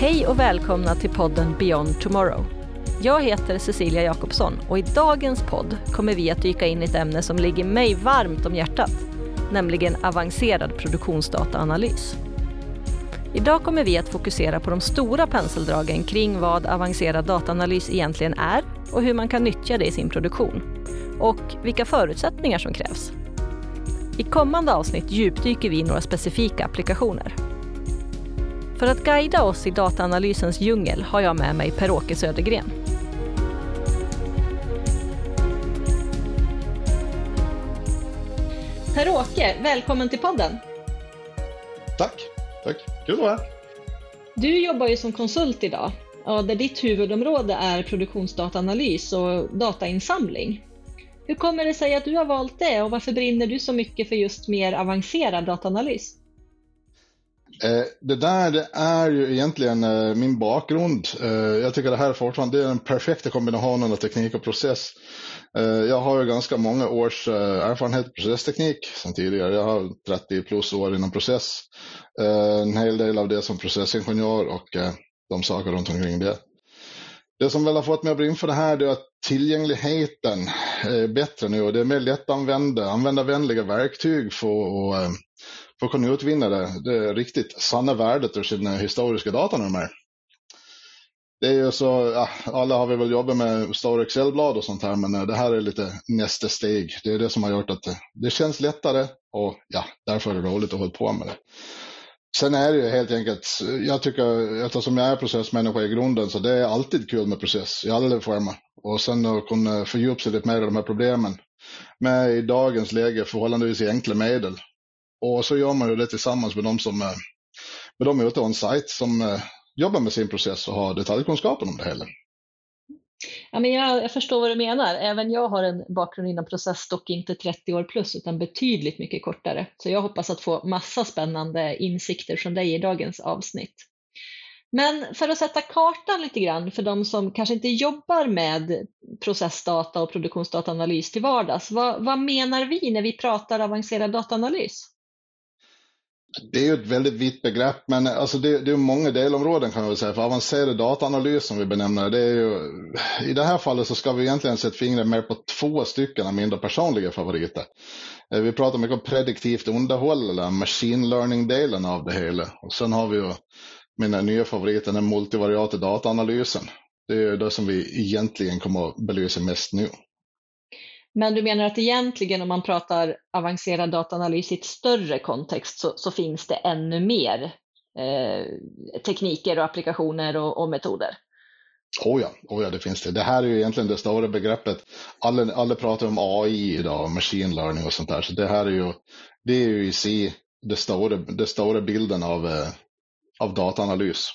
Hej och välkomna till podden Beyond Tomorrow. Jag heter Cecilia Jakobsson och i dagens podd kommer vi att dyka in i ett ämne som ligger mig varmt om hjärtat, nämligen avancerad produktionsdataanalys. Idag kommer vi att fokusera på de stora penseldragen kring vad avancerad dataanalys egentligen är och hur man kan nyttja det i sin produktion. Och vilka förutsättningar som krävs. I kommande avsnitt djupdyker vi i några specifika applikationer. För att guida oss i dataanalysens djungel har jag med mig Per-Åke Södergren. Per-Åke, välkommen till podden. Tack, tack. Kul att vara här. Du jobbar ju som konsult idag, där ditt huvudområde är produktionsdataanalys och datainsamling. Hur kommer det sig att du har valt det och varför brinner du så mycket för just mer avancerad dataanalys? Eh, det där är ju egentligen eh, min bakgrund. Eh, jag tycker det här är fortfarande det är den perfekta kombinationen av teknik och process. Jag har ju ganska många års erfarenhet av processteknik sedan tidigare. Jag har 30 plus år inom process. En hel del av det som processingenjör och de saker runt omkring det. Det som väl har fått mig att brinna för det här är att tillgängligheten är bättre nu och det är mer lättanvända, användarvänliga verktyg för att för att kunna utvinna det, det riktigt sanna värdet ur sina historiska datanummer. Det är ju så, ja, alla har vi väl jobbat med stora Excel-blad och sånt här, men eh, det här är lite nästa steg. Det är det som har gjort att det, det känns lättare och ja, därför är det roligt att hålla på med det. Sen är det ju helt enkelt, jag tycker, eftersom jag är processmänniska i grunden, så det är alltid kul med process i alla former. Och sen att kunna fördjupa sig lite mer i de här problemen med i dagens läge förhållandevis enkla medel. Och så gör man ju det tillsammans med de som eh, med de ute on-site som eh, jobbar med sin process och har detaljkunskapen om det hela. Ja, men jag, jag, förstår vad du menar. Även jag har en bakgrund inom process, dock inte 30 år plus utan betydligt mycket kortare. Så jag hoppas att få massa spännande insikter från dig i dagens avsnitt. Men för att sätta kartan lite grann för de som kanske inte jobbar med processdata och produktionsdataanalys till vardags. Vad, vad menar vi när vi pratar avancerad dataanalys? Det är ju ett väldigt vitt begrepp, men alltså det, det är många delområden kan man väl säga. För avancerad dataanalys som vi benämner det, är ju, i det här fallet så ska vi egentligen sätta fingret mer på två stycken av mindre personliga favoriter. Eh, vi pratar mycket om prediktivt underhåll, eller machine learning-delen av det hela. Och sen har vi ju mina nya favoriter, den multivariata dataanalysen. Det är ju det som vi egentligen kommer att belysa mest nu. Men du menar att egentligen om man pratar avancerad dataanalys i ett större kontext så, så finns det ännu mer eh, tekniker och applikationer och, och metoder? Oh ja, oh ja, det finns det. Det här är ju egentligen det stora begreppet. Alla, alla pratar om AI idag, machine learning och sånt där. Så det här är ju, det är ju i sig det stora, det stora bilden av, eh, av dataanalys.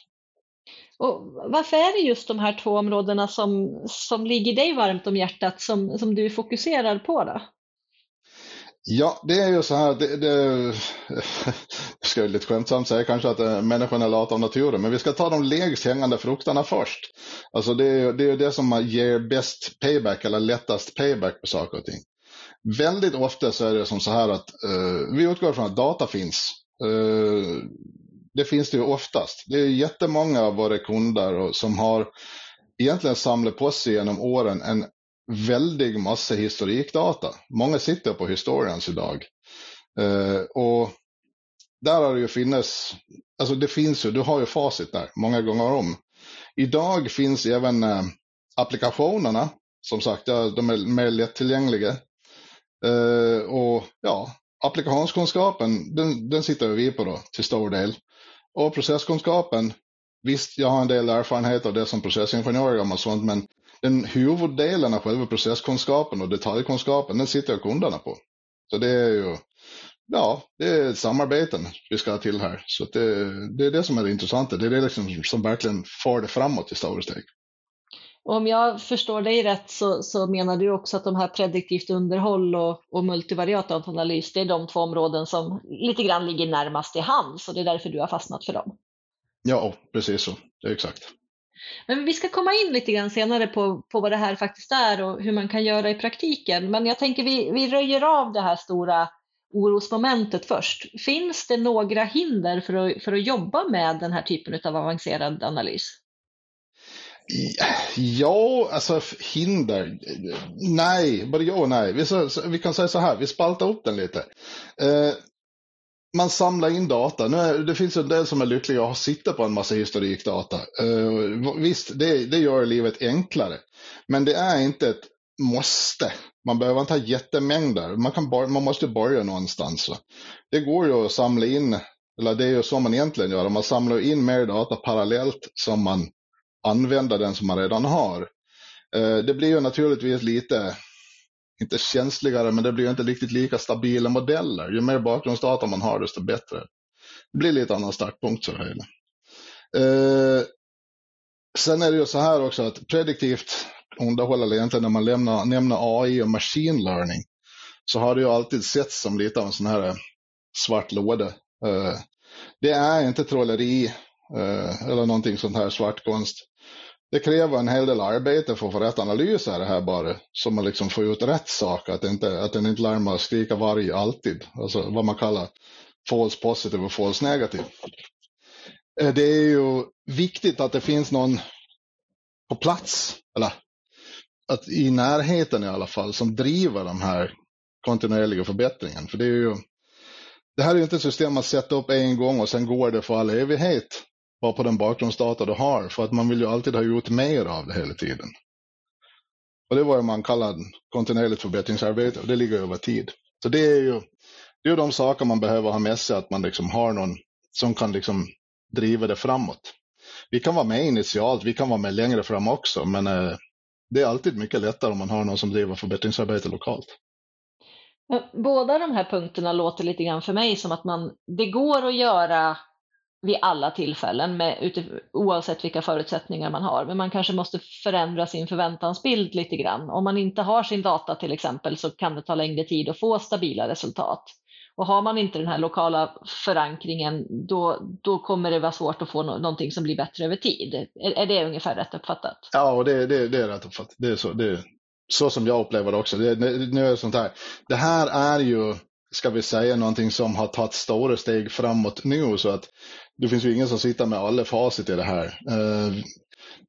Och varför är det just de här två områdena som, som ligger dig varmt om hjärtat som, som du fokuserar på? Då? Ja, det är ju så här, det, det jag lite skämtsamt säga kanske att eh, människan är lat av naturen, men vi ska ta de lägst hängande frukterna först. Alltså det är ju det, det som ger bäst payback eller lättast payback på saker och ting. Väldigt ofta så är det som så här att uh, vi utgår från att data finns. Uh, det finns det ju oftast. Det är jättemånga av våra kunder som har egentligen samlat på sig genom åren en väldig massa historikdata. Många sitter på historians idag. Uh, och där har det ju funnits, alltså det finns ju, du har ju facit där många gånger om. Idag finns även uh, applikationerna, som sagt, ja, de är mer lättillgängliga. Uh, och ja, applikationskunskapen, den, den sitter vi på då till stor del. Och processkunskapen, visst jag har en del erfarenhet av det som processingenjör och sånt, men den huvuddelen av själva processkunskapen och detaljkunskapen, den sitter jag kunderna på. Så det är ju, ja, det är samarbeten vi ska ha till här. Så det, det är det som är det intressanta. Det är det liksom som verkligen för det framåt i stora steg. Om jag förstår dig rätt så, så, menar du också att de här prediktivt underhåll och, och multivariat analys, det är de två områden som lite grann ligger närmast i hands och det är därför du har fastnat för dem? Ja, precis så. Det är exakt. Men vi ska komma in lite grann senare på, på vad det här faktiskt är och hur man kan göra i praktiken. Men jag tänker vi, vi röjer av det här stora orosmomentet först. Finns det några hinder för att, för att jobba med den här typen av avancerad analys? Ja, alltså hinder. Nej, både ja och nej. Vi, så, vi kan säga så här, vi spaltar upp den lite. Eh, man samlar in data. Nu är, det finns en del som är lyckliga och har sittit på en massa historikdata. Eh, visst, det, det gör livet enklare. Men det är inte ett måste. Man behöver inte ha jättemängder. Man, kan bara, man måste börja någonstans. Det går ju att samla in, eller det är ju så man egentligen gör. Man samlar in mer data parallellt som man använda den som man redan har. Eh, det blir ju naturligtvis lite inte känsligare, men det blir inte riktigt lika stabila modeller. Ju mer bakgrundsdata man har, desto bättre. Det blir lite annan startpunkt Så här. Eh, sen är det ju så här också att prediktivt underhåll, egentligen när man lämnar, nämner AI och machine learning, så har det ju alltid setts som lite av en sån här eh, svart låda. Det är inte trolleri eller någonting sånt här svart konst det kräver en hel del arbete för att få rätt analys av det här bara. Så man liksom får ut rätt sak, att, inte, att den inte lär mig att skrika varg alltid. Alltså vad man kallar false positive och false negative. Eh, det är ju viktigt att det finns någon på plats, eller att i närheten i alla fall, som driver de här kontinuerliga förbättringen. För det är ju det här är ju inte ett system att sätta upp en gång och sen går det för all evighet bara på den bakgrundsdata du har. För att man vill ju alltid ha gjort mer av det hela tiden. Och det var man kallar kontinuerligt förbättringsarbete och det ligger över tid. Så det är ju det är de saker man behöver ha med sig, att man liksom har någon som kan liksom driva det framåt. Vi kan vara med initialt, vi kan vara med längre fram också, men eh, det är alltid mycket lättare om man har någon som driver förbättringsarbete lokalt. Båda de här punkterna låter lite grann för mig som att man, det går att göra vid alla tillfällen med, oavsett vilka förutsättningar man har. Men man kanske måste förändra sin förväntansbild lite grann. Om man inte har sin data till exempel så kan det ta längre tid att få stabila resultat. Och har man inte den här lokala förankringen då, då kommer det vara svårt att få no någonting som blir bättre över tid. Är, är det ungefär rätt uppfattat? Ja, det, det, det är rätt uppfattat. Det är så, det är så som jag upplever det också. Det, nu är det sånt här. Det här är ju ska vi säga, någonting som har tagit stora steg framåt nu. Så att det finns ju ingen som sitter med alla facit i det här. Eh,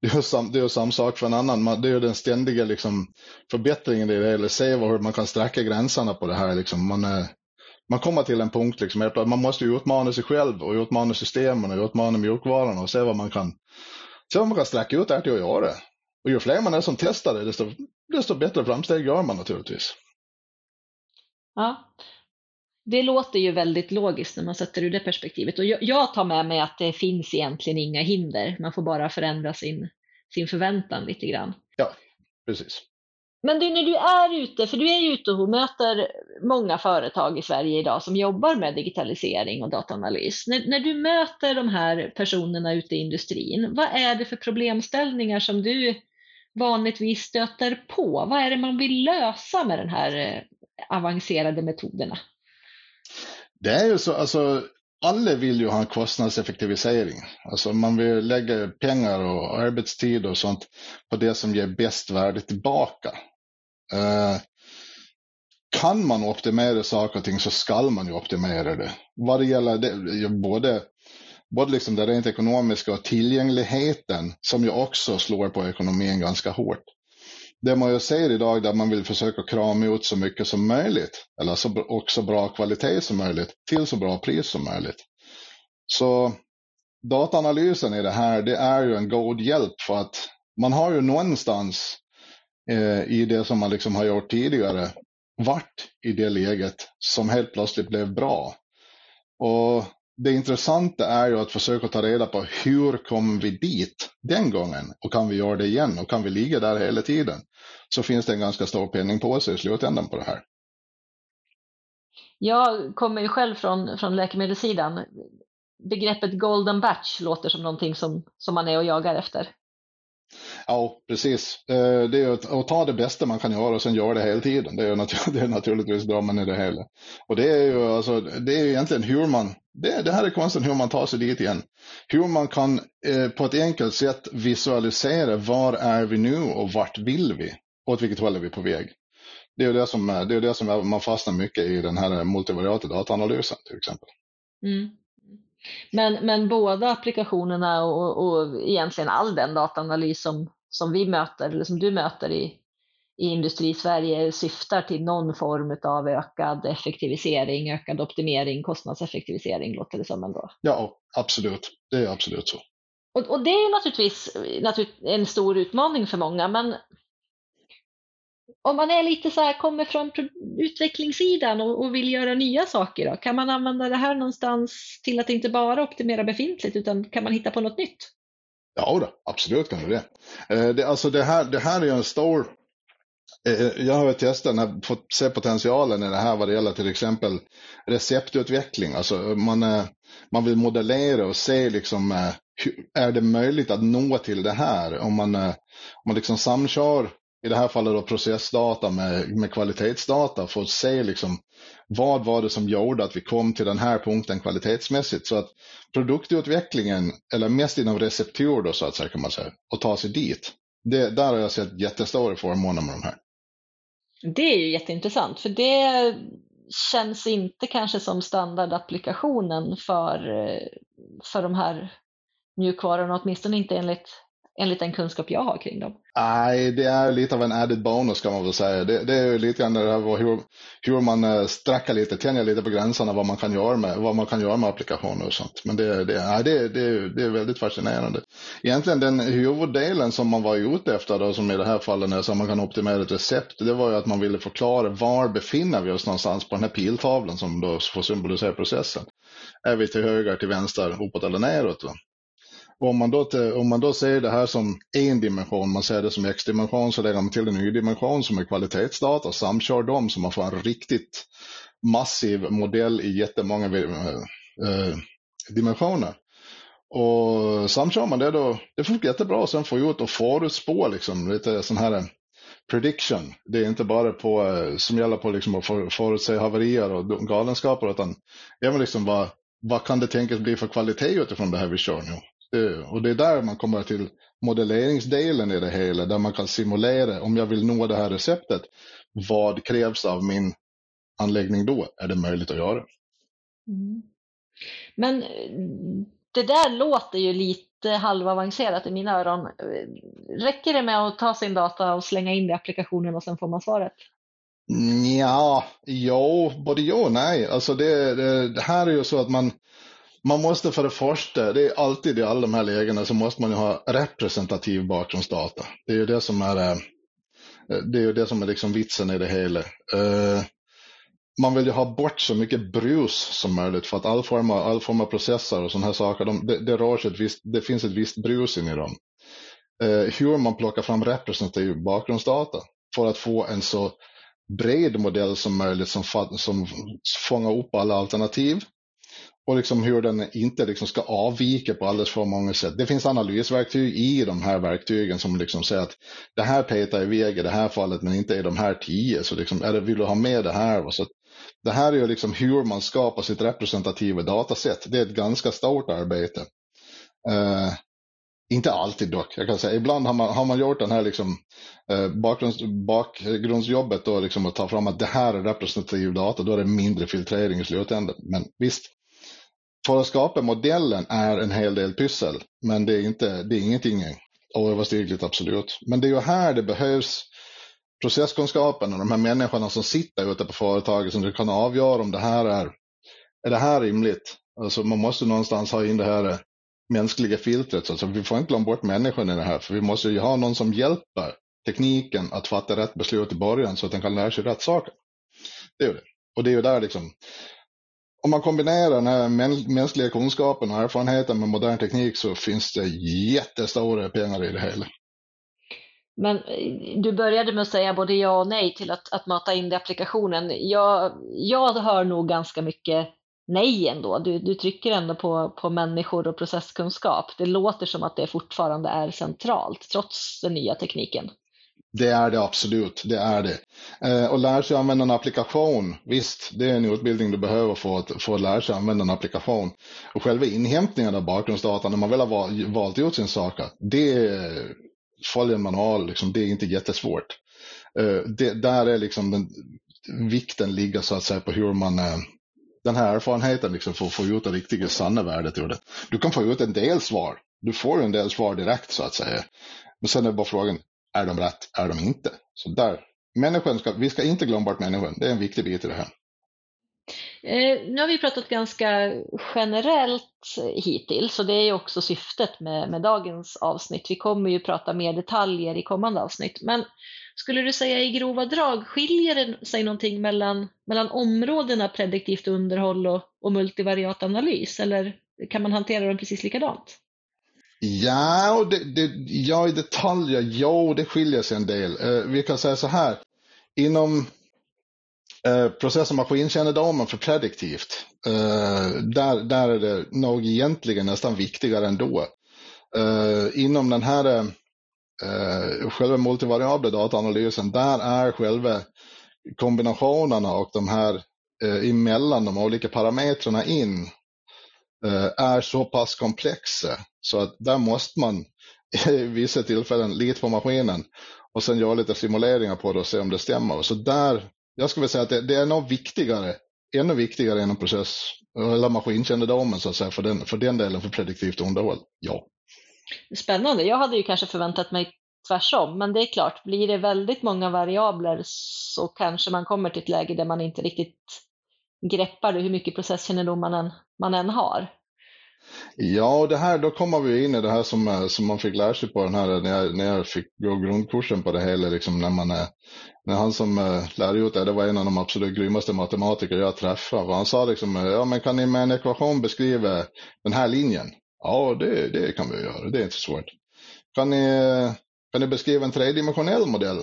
det är, sam, det är samma sak för en annan. Det är den ständiga liksom, förbättringen i det, eller se hur man kan sträcka gränserna på det här. Liksom. Man, eh, man kommer till en punkt, liksom, man måste utmana sig själv och utmana systemen och utmana mjukvaran och se vad man kan, se vad man kan sträcka ut det här till att göra. Och ju fler man är som testar det, desto, desto bättre framsteg gör man naturligtvis. Ja, det låter ju väldigt logiskt när man sätter ur det perspektivet. Och jag, tar med mig att det finns egentligen inga hinder. Man får bara förändra sin, sin förväntan lite grann. Ja, precis. Men du, när du är ute, för du är ju ute och möter många företag i Sverige idag som jobbar med digitalisering och dataanalys. När, när du möter de här personerna ute i industrin, vad är det för problemställningar som du vanligtvis stöter på? Vad är det man vill lösa med de här eh, avancerade metoderna? Det är ju så, alltså alla vill ju ha en kostnadseffektivisering. Alltså man vill lägga pengar och arbetstid och sånt på det som ger bäst värde tillbaka. Uh, kan man optimera saker och ting så skall man ju optimera det. Vad det gäller det, både, både liksom det rent ekonomiska och tillgängligheten som ju också slår på ekonomin ganska hårt det man ju ser idag där man vill försöka krama ut så mycket som möjligt, eller så, också bra kvalitet som möjligt, till så bra pris som möjligt. Så dataanalysen i det här, det är ju en god hjälp för att man har ju någonstans eh, i det som man liksom har gjort tidigare varit i det läget som helt plötsligt blev bra. Och det intressanta är ju att försöka ta reda på hur kom vi dit den gången och kan vi göra det igen och kan vi ligga där hela tiden så finns det en ganska stor penning på sig i slutändan på det här. Jag kommer ju själv från, från läkemedelssidan. Begreppet golden batch låter som någonting som, som man är och jagar efter. Ja, precis. Eh, det är att, ta det bästa man kan göra och sen göra det hela tiden. Det är, natur, det är naturligtvis drömmen i det hela. Och det är ju alltså, det är egentligen hur man, det, det här är konsten hur man tar sig dit igen. Hur man kan eh, på ett enkelt sätt visualisera var är vi nu och vart vill vi? åt vilket håll är vi på väg? det är det som, eh, det är det som man fastnar mycket i den här eh, multivariata dataanalysen till exempel. Mm. Men, men båda applikationerna och, och egentligen all den dataanalys som, som vi möter, eller som du möter i, i Industri-Sverige syftar till någon form av ökad effektivisering, ökad optimering, kostnadseffektivisering låter det som ändå. Ja, absolut. Det är absolut så. Och, och det är naturligtvis, en stor utmaning för många, men om man är lite så här, kommer från utvecklingssidan och, och, vill göra nya saker, då, kan man använda det här någonstans till att inte bara optimera befintligt, utan kan man hitta på något nytt? Ja, då, absolut kan du det. Eh, det, alltså det, här, det här är en stor Eh, eh, jag har testat, fått se potentialen i det här vad det gäller till exempel receptutveckling. Alltså man, eh, man vill modellera och se liksom, är det möjligt att nå till det här? Om man, om man liksom samkör i det här fallet då processdata med, med kvalitetsdata för att se liksom vad var det som gjorde att vi kom till den här punkten kvalitetsmässigt. Så att produktutvecklingen, eller mest inom receptur då så att säga kan man säga, och ta sig dit. Det, där har jag sett jättestora förmåner med de här. Det är ju jätteintressant, för det känns inte kanske som standardapplikationen för, eh, för de här mjukvarorna, åtminstone inte enligt enligt den kunskap jag har kring dem. Nej, det är lite av en added bonus kan man väl säga. Det, det är lite grann det här hur, hur man eh, sträcker lite, tänjer lite på gränserna vad man kan göra med, vad man kan göra med applikationer och sånt. Men det, det, nej, det, det, det är väldigt fascinerande. Egentligen den huvuddelen som man var ute efter då, som i det här fallet är så man kan optimera ett recept, det var ju att man ville förklara var befinner vi oss någonstans på den här piltavlan som då får symbolisera processen. Är vi till höger, till vänster, uppåt eller neråt? Och om man, då, om man då ser det här som en dimension, man ser det som x-dimension, så lägger man till en y-dimension som är kvalitetsdata, samkör dem så man får en riktigt massiv modell i jättemånga eh, eh, dimensioner. Och samkör man det då, det funkar jättebra. Sen får ut och förutspå liksom lite sån här eh, prediction. Det är inte bara på, som gäller på liksom att förutse haverier och galenskaper, utan även liksom vad, vad kan det tänkas bli för kvalitet utifrån det här vi kör nu? Och det är där man kommer till modelleringsdelen i det hela, där man kan simulera, om jag vill nå det här receptet, vad krävs av min anläggning då? Är det möjligt att göra? Mm. Men det där låter ju lite halvavancerat i mina öron. Räcker det med att ta sin data och slänga in det i applikationen och sen får man svaret? Ja, jo, både ja och nej. Alltså det, det, det här är ju så att man, man måste för det första, det är alltid i alla de här lägena så måste man ju ha representativ bakgrundsdata. Det är ju det som är, eh, det är, ju det som är liksom vitsen i det hela. Eh, man vill ju ha bort så mycket brus som möjligt för att all form av, all form av processer och sådana här saker, de, det, det, rör sig ett visst, det finns ett visst brus in i dem. Eh, hur man plockar fram representativ bakgrundsdata för att få en så bred modell som möjligt som, som fångar upp alla alternativ och liksom hur den inte liksom ska avvika på alldeles för många sätt. Det finns analysverktyg i de här verktygen som liksom säger att det här petar iväg i det här fallet men inte i de här tio. Så liksom, är det, vill du ha med det här? Så det här är ju liksom hur man skapar sitt representativa datasätt. Det är ett ganska stort arbete. Uh, inte alltid dock, jag kan säga. Ibland har man, har man gjort den här liksom, eh, bakgrunds, bakgrundsjobbet då, liksom att ta fram att det här är representativ data, då är det mindre filtrering i slutändan. Men visst, för att skapa modellen är en hel del pyssel, men det är, inte, det är ingenting oöverstigligt absolut. Men det är ju här det behövs processkunskapen och de här människorna som sitter ute på företaget som kan avgöra om det här är, är det här rimligt? Alltså man måste någonstans ha in det här mänskliga filtret. Alltså vi får inte glömma bort människan i det här, för vi måste ju ha någon som hjälper tekniken att fatta rätt beslut i början så att den kan lära sig rätt saker. Det är ju det. Och det är ju där liksom, om man kombinerar den här mänskliga kunskapen och erfarenheten med modern teknik så finns det jättestora pengar i det hela. Men eh, du började med att säga både ja och nej till att, att mata in det i applikationen. Jag, jag hör nog ganska mycket nej ändå. Du, du trycker ändå på, på människor och processkunskap. Det låter som att det fortfarande är centralt trots den nya tekniken. Det är det absolut, det är det. Eh, och lär sig använda en applikation, visst, det är en utbildning du behöver för att, för att lära sig använda en applikation. Och själva inhämtningen av bakgrundsdata när man väl har valt ut sin sak, det följer en manual, liksom, det är inte jättesvårt. Eh, det, där är liksom den, vikten ligger så att säga på hur man eh, den här erfarenheten liksom för att få ut det riktiga sanna värdet ur det. Du kan få ut en del svar. Du får en del svar direkt så att säga. Men sen är bara frågan, är de rätt? Är de inte? Så där, människan ska, vi ska inte glömma bort människan. Det är en viktig bit i det här. Eh, nu har vi pratat ganska generellt hittills och det är ju också syftet med, med dagens avsnitt. Vi kommer ju prata mer detaljer i kommande avsnitt. Men skulle du säga i grova drag, skiljer det sig någonting mellan, mellan områdena prediktivt underhåll och, och multivariat analys eller kan man hantera dem precis likadant? Ja, och det, det, ja i detaljer, ja det skiljer sig en del. Eh, vi kan säga så här, inom eh, process och maskinkännedomen för prediktivt, eh, där, där är det nog egentligen nästan viktigare ändå. Eh, inom den här eh, själva multivariabla dataanalysen, där är själva kombinationerna och de här eh, emellan de olika parametrarna in Eh, är så pass komplexa så att där måste man i vissa tillfällen lita på maskinen och sen göra lite simuleringar på det och se om det stämmer. Så där, jag skulle säga att det, det är nog viktigare, ännu viktigare än en process, eller maskinkännedomen så att säga, för den, för den delen för prediktivt underhåll. Ja. Spännande. Jag hade ju kanske förväntat mig tvärsom, men det är klart, blir det väldigt många variabler så kanske man kommer till ett läge där man inte riktigt greppar det, hur mycket processkännedom man än, man än har. Ja, och det här, då kommer vi in i det här som, eh, som man fick lära sig på den här, när jag, när jag fick gå grundkursen på det hela, liksom när man är, när han som äh, lärde ut det, det var en av de absolut grymmaste matematiker jag träffade, och han sa liksom, ja men kan ni med en ekvation beskriva den här linjen? Ja, det, det kan vi göra, det är inte svårt. Kan ni, kan ni beskriva en tredimensionell modell?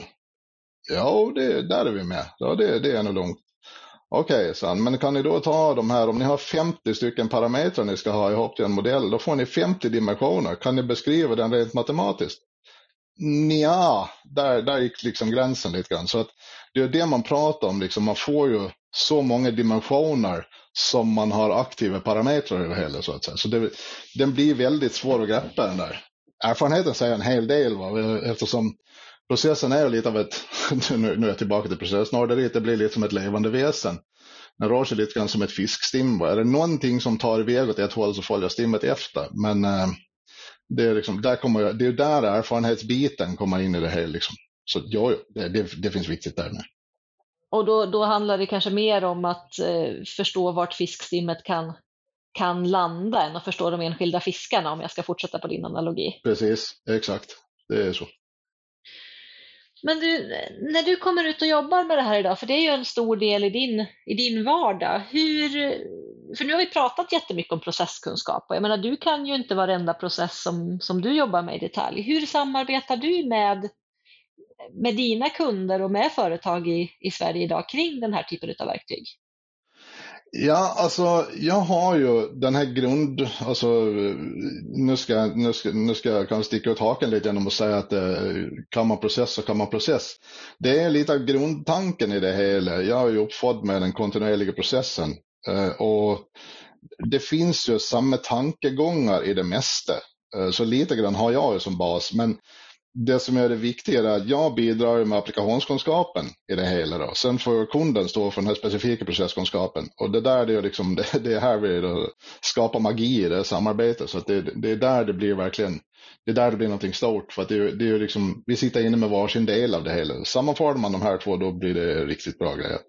Ja, det, där är vi med. Ja, det, det är nog lugnt. Okej, okay, men kan ni då ta de här, om ni har 50 stycken parametrar ni ska ha ihop till en modell, då får ni 50 dimensioner. Kan ni beskriva den rent matematiskt? Nja, där, där gick liksom gränsen lite grann. Så att det är det man pratar om, liksom, man får ju så många dimensioner som man har aktiva parametrar i det hela. Så, att säga. så det, den blir väldigt svår att greppa den där. Erfarenheten säger en hel del, va? eftersom processen är lite av ett, nu är jag tillbaka till processnörderiet, det blir lite som ett levande väsen. Den rör sig lite grann som ett fiskstim. Är det någonting som tar iväg åt ett håll så följer stimmet efter. Men eh, det, är liksom, där kommer, det är där erfarenhetsbiten kommer in i det här. Liksom. Så ja, det, det, det finns viktigt där med. Och då, då handlar det kanske mer om att eh, förstå vart fiskstimmet kan, kan landa än att förstå de enskilda fiskarna om jag ska fortsätta på din analogi. Precis, exakt. Det är så. Men du, när du kommer ut och jobbar med det här idag, för det är ju en stor del i din, i din vardag, hur, för nu har vi pratat jättemycket om processkunskap och jag menar du kan ju inte varenda process som, som du jobbar med i detalj. Hur samarbetar du med, med dina kunder och med företag i, i Sverige idag kring den här typen av verktyg? Ja, alltså jag har ju den här grund, alltså nu ska, nu ska, nu ska jag kanske sticka ut haken lite genom att säga att eh, kan man process så kan man process. Det är lite av grundtanken i det hela. Jag är ju uppfödd med den kontinuerliga processen eh, och det finns ju samma tankegångar i det mesta. Eh, så lite grann har jag ju som bas, men det som är det viktiga är att jag bidrar med applikationskunskapen i det hela. Då. Sen får kunden stå för den här specifika processkunskapen. Och det där det är, liksom, det, det är här vi då skapar magi i det samarbetet. Så det, det, är där det blir verkligen, det är där det blir någonting stort. För att det, det är liksom, vi sitter inne med varsin del av det hela. Sammanför man de här två då blir det riktigt bra grejer.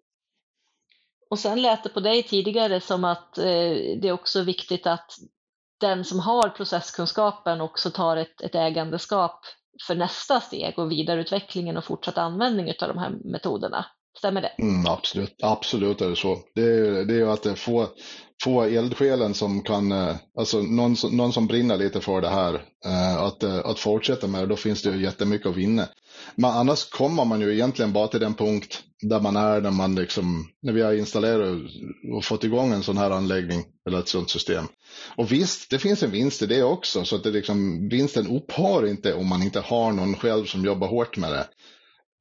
Och sen lät det på dig tidigare som att eh, det är också viktigt att den som har processkunskapen också tar ett, ett ägandeskap för nästa steg och vidareutvecklingen och fortsatt användning av de här metoderna. Stämmer det? Mm, absolut, absolut är det så. Det är, det är att eh, få, få eldsjälen som kan, eh, alltså någon, någon som brinner lite för det här, eh, att, att fortsätta med det, då finns det ju jättemycket att vinna. Men annars kommer man ju egentligen bara till den punkt där man är när man liksom, när vi har installerat och fått igång en sån här anläggning eller ett sånt system. Och visst, det finns en vinst i det också, så att det liksom, vinsten upphör inte om man inte har någon själv som jobbar hårt med det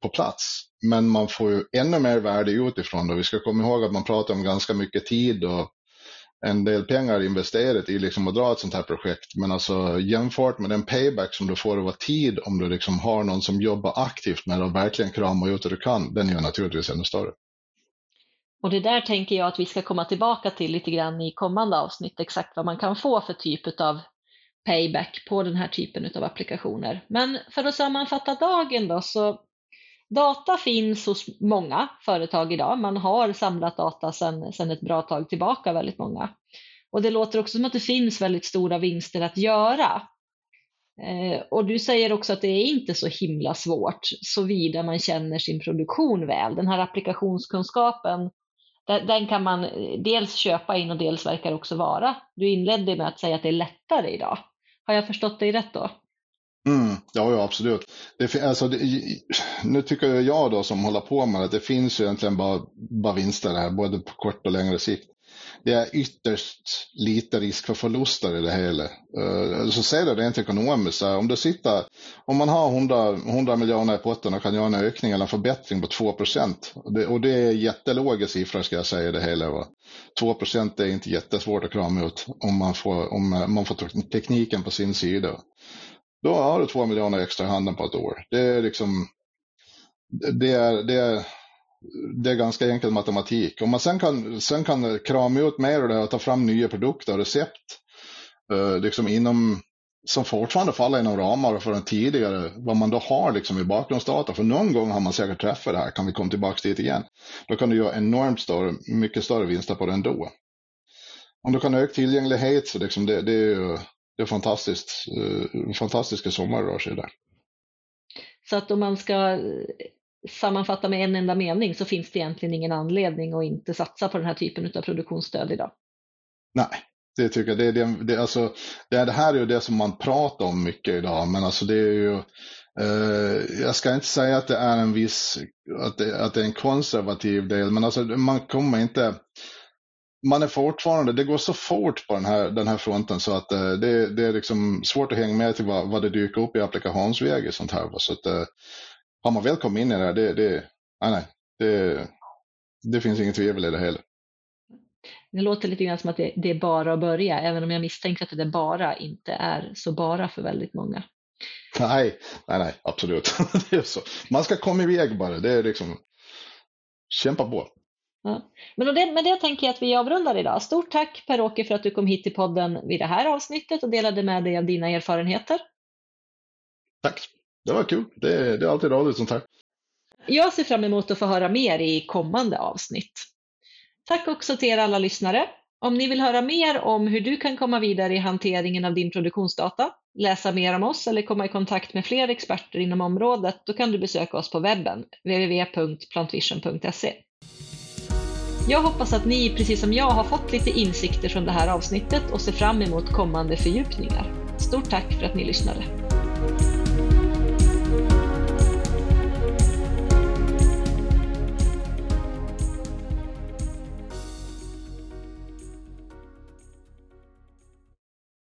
på plats. Men man får ju ännu mer värde utifrån och Vi ska komma ihåg att man pratar om ganska mycket tid och en del pengar investerat i liksom att dra ett sånt här projekt. Men alltså jämfört med den payback som du får över tid om du liksom har någon som jobbar aktivt med att verkligen krama ut det du kan, den är ju naturligtvis ännu större. Och det där tänker jag att vi ska komma tillbaka till lite grann i kommande avsnitt, exakt vad man kan få för typ av payback på den här typen av applikationer. Men för att sammanfatta dagen då, så data finns hos många företag idag. Man har samlat data sedan, ett bra tag tillbaka, väldigt många. Och det låter också som att det finns väldigt stora vinster att göra. Eh, och du säger också att det är inte så himla svårt såvida man känner sin produktion väl. Den här applikationskunskapen den kan man eh, dels köpa in och dels verkar också vara. Du inledde med att säga att det är lättare idag. Har jag förstått dig rätt då? Mm, ja, ja, absolut. Det, alltså, det, nu tycker jag då som håller på med det, att det finns ju egentligen bara, bara vinster här, både på kort och längre sikt det är ytterst lite risk för förluster i det hela. Uh, så ser det rent ekonomiskt, om du sitter, om man har 100, 100 miljoner i potten och kan göra en ökning eller en förbättring på 2 procent, och det är jättelåga siffror ska jag säga i det hela. Va? 2 procent är inte jättesvårt att krama ut om man får, om man får tekniken på sin sida. Då har du två miljoner extra i handen på ett år. Det är liksom, det är, det är det är ganska enkel matematik. Om man sen kan, sen kan krama ut mer och, det och ta fram nya produkter och recept eh, liksom inom, som fortfarande faller inom ramar för den tidigare, vad man då har liksom i bakgrundsdata. För någon gång har man säkert träffat det här, kan vi komma tillbaka dit igen. Då kan du göra enormt större, mycket större vinster på det ändå. Om du kan öka tillgänglighet så liksom det, det är ju det är fantastiskt, uh, fantastiska sommar rör sig där. Så att om man ska sammanfatta med en enda mening så finns det egentligen ingen anledning att inte satsa på den här typen av produktionsstöd idag. Nej, det tycker jag. Det, det, det, alltså, det, det här är ju det som man pratar om mycket idag, men alltså det är ju eh, jag ska inte säga att det är en viss, att det, att det är en konservativ del, men alltså man kommer inte, man är fortfarande, det går så fort på den här, den här fronten så att eh, det, det är liksom svårt att hänga med till vad, vad det dyker upp i applikationsväg och sånt här. Så att, eh, har man väl kommit in i det det, det, nej, nej, det, det finns inget tvivel i det heller. Det låter lite grann som att det, det, är bara att börja, även om jag misstänker att det bara inte är så bara för väldigt många. Nej, nej, nej, absolut. det är så. Man ska komma iväg bara, det är liksom, kämpa på. Ja. Men det, med det tänker jag att vi avrundar idag. Stort tack Per-Åke för att du kom hit till podden vid det här avsnittet och delade med dig av dina erfarenheter. Tack det var kul. Det, det är alltid roligt sånt här. Jag ser fram emot att få höra mer i kommande avsnitt. Tack också till er alla lyssnare. Om ni vill höra mer om hur du kan komma vidare i hanteringen av din produktionsdata, läsa mer om oss eller komma i kontakt med fler experter inom området, då kan du besöka oss på webben, www.plantvision.se. Jag hoppas att ni, precis som jag, har fått lite insikter från det här avsnittet och ser fram emot kommande fördjupningar. Stort tack för att ni lyssnade.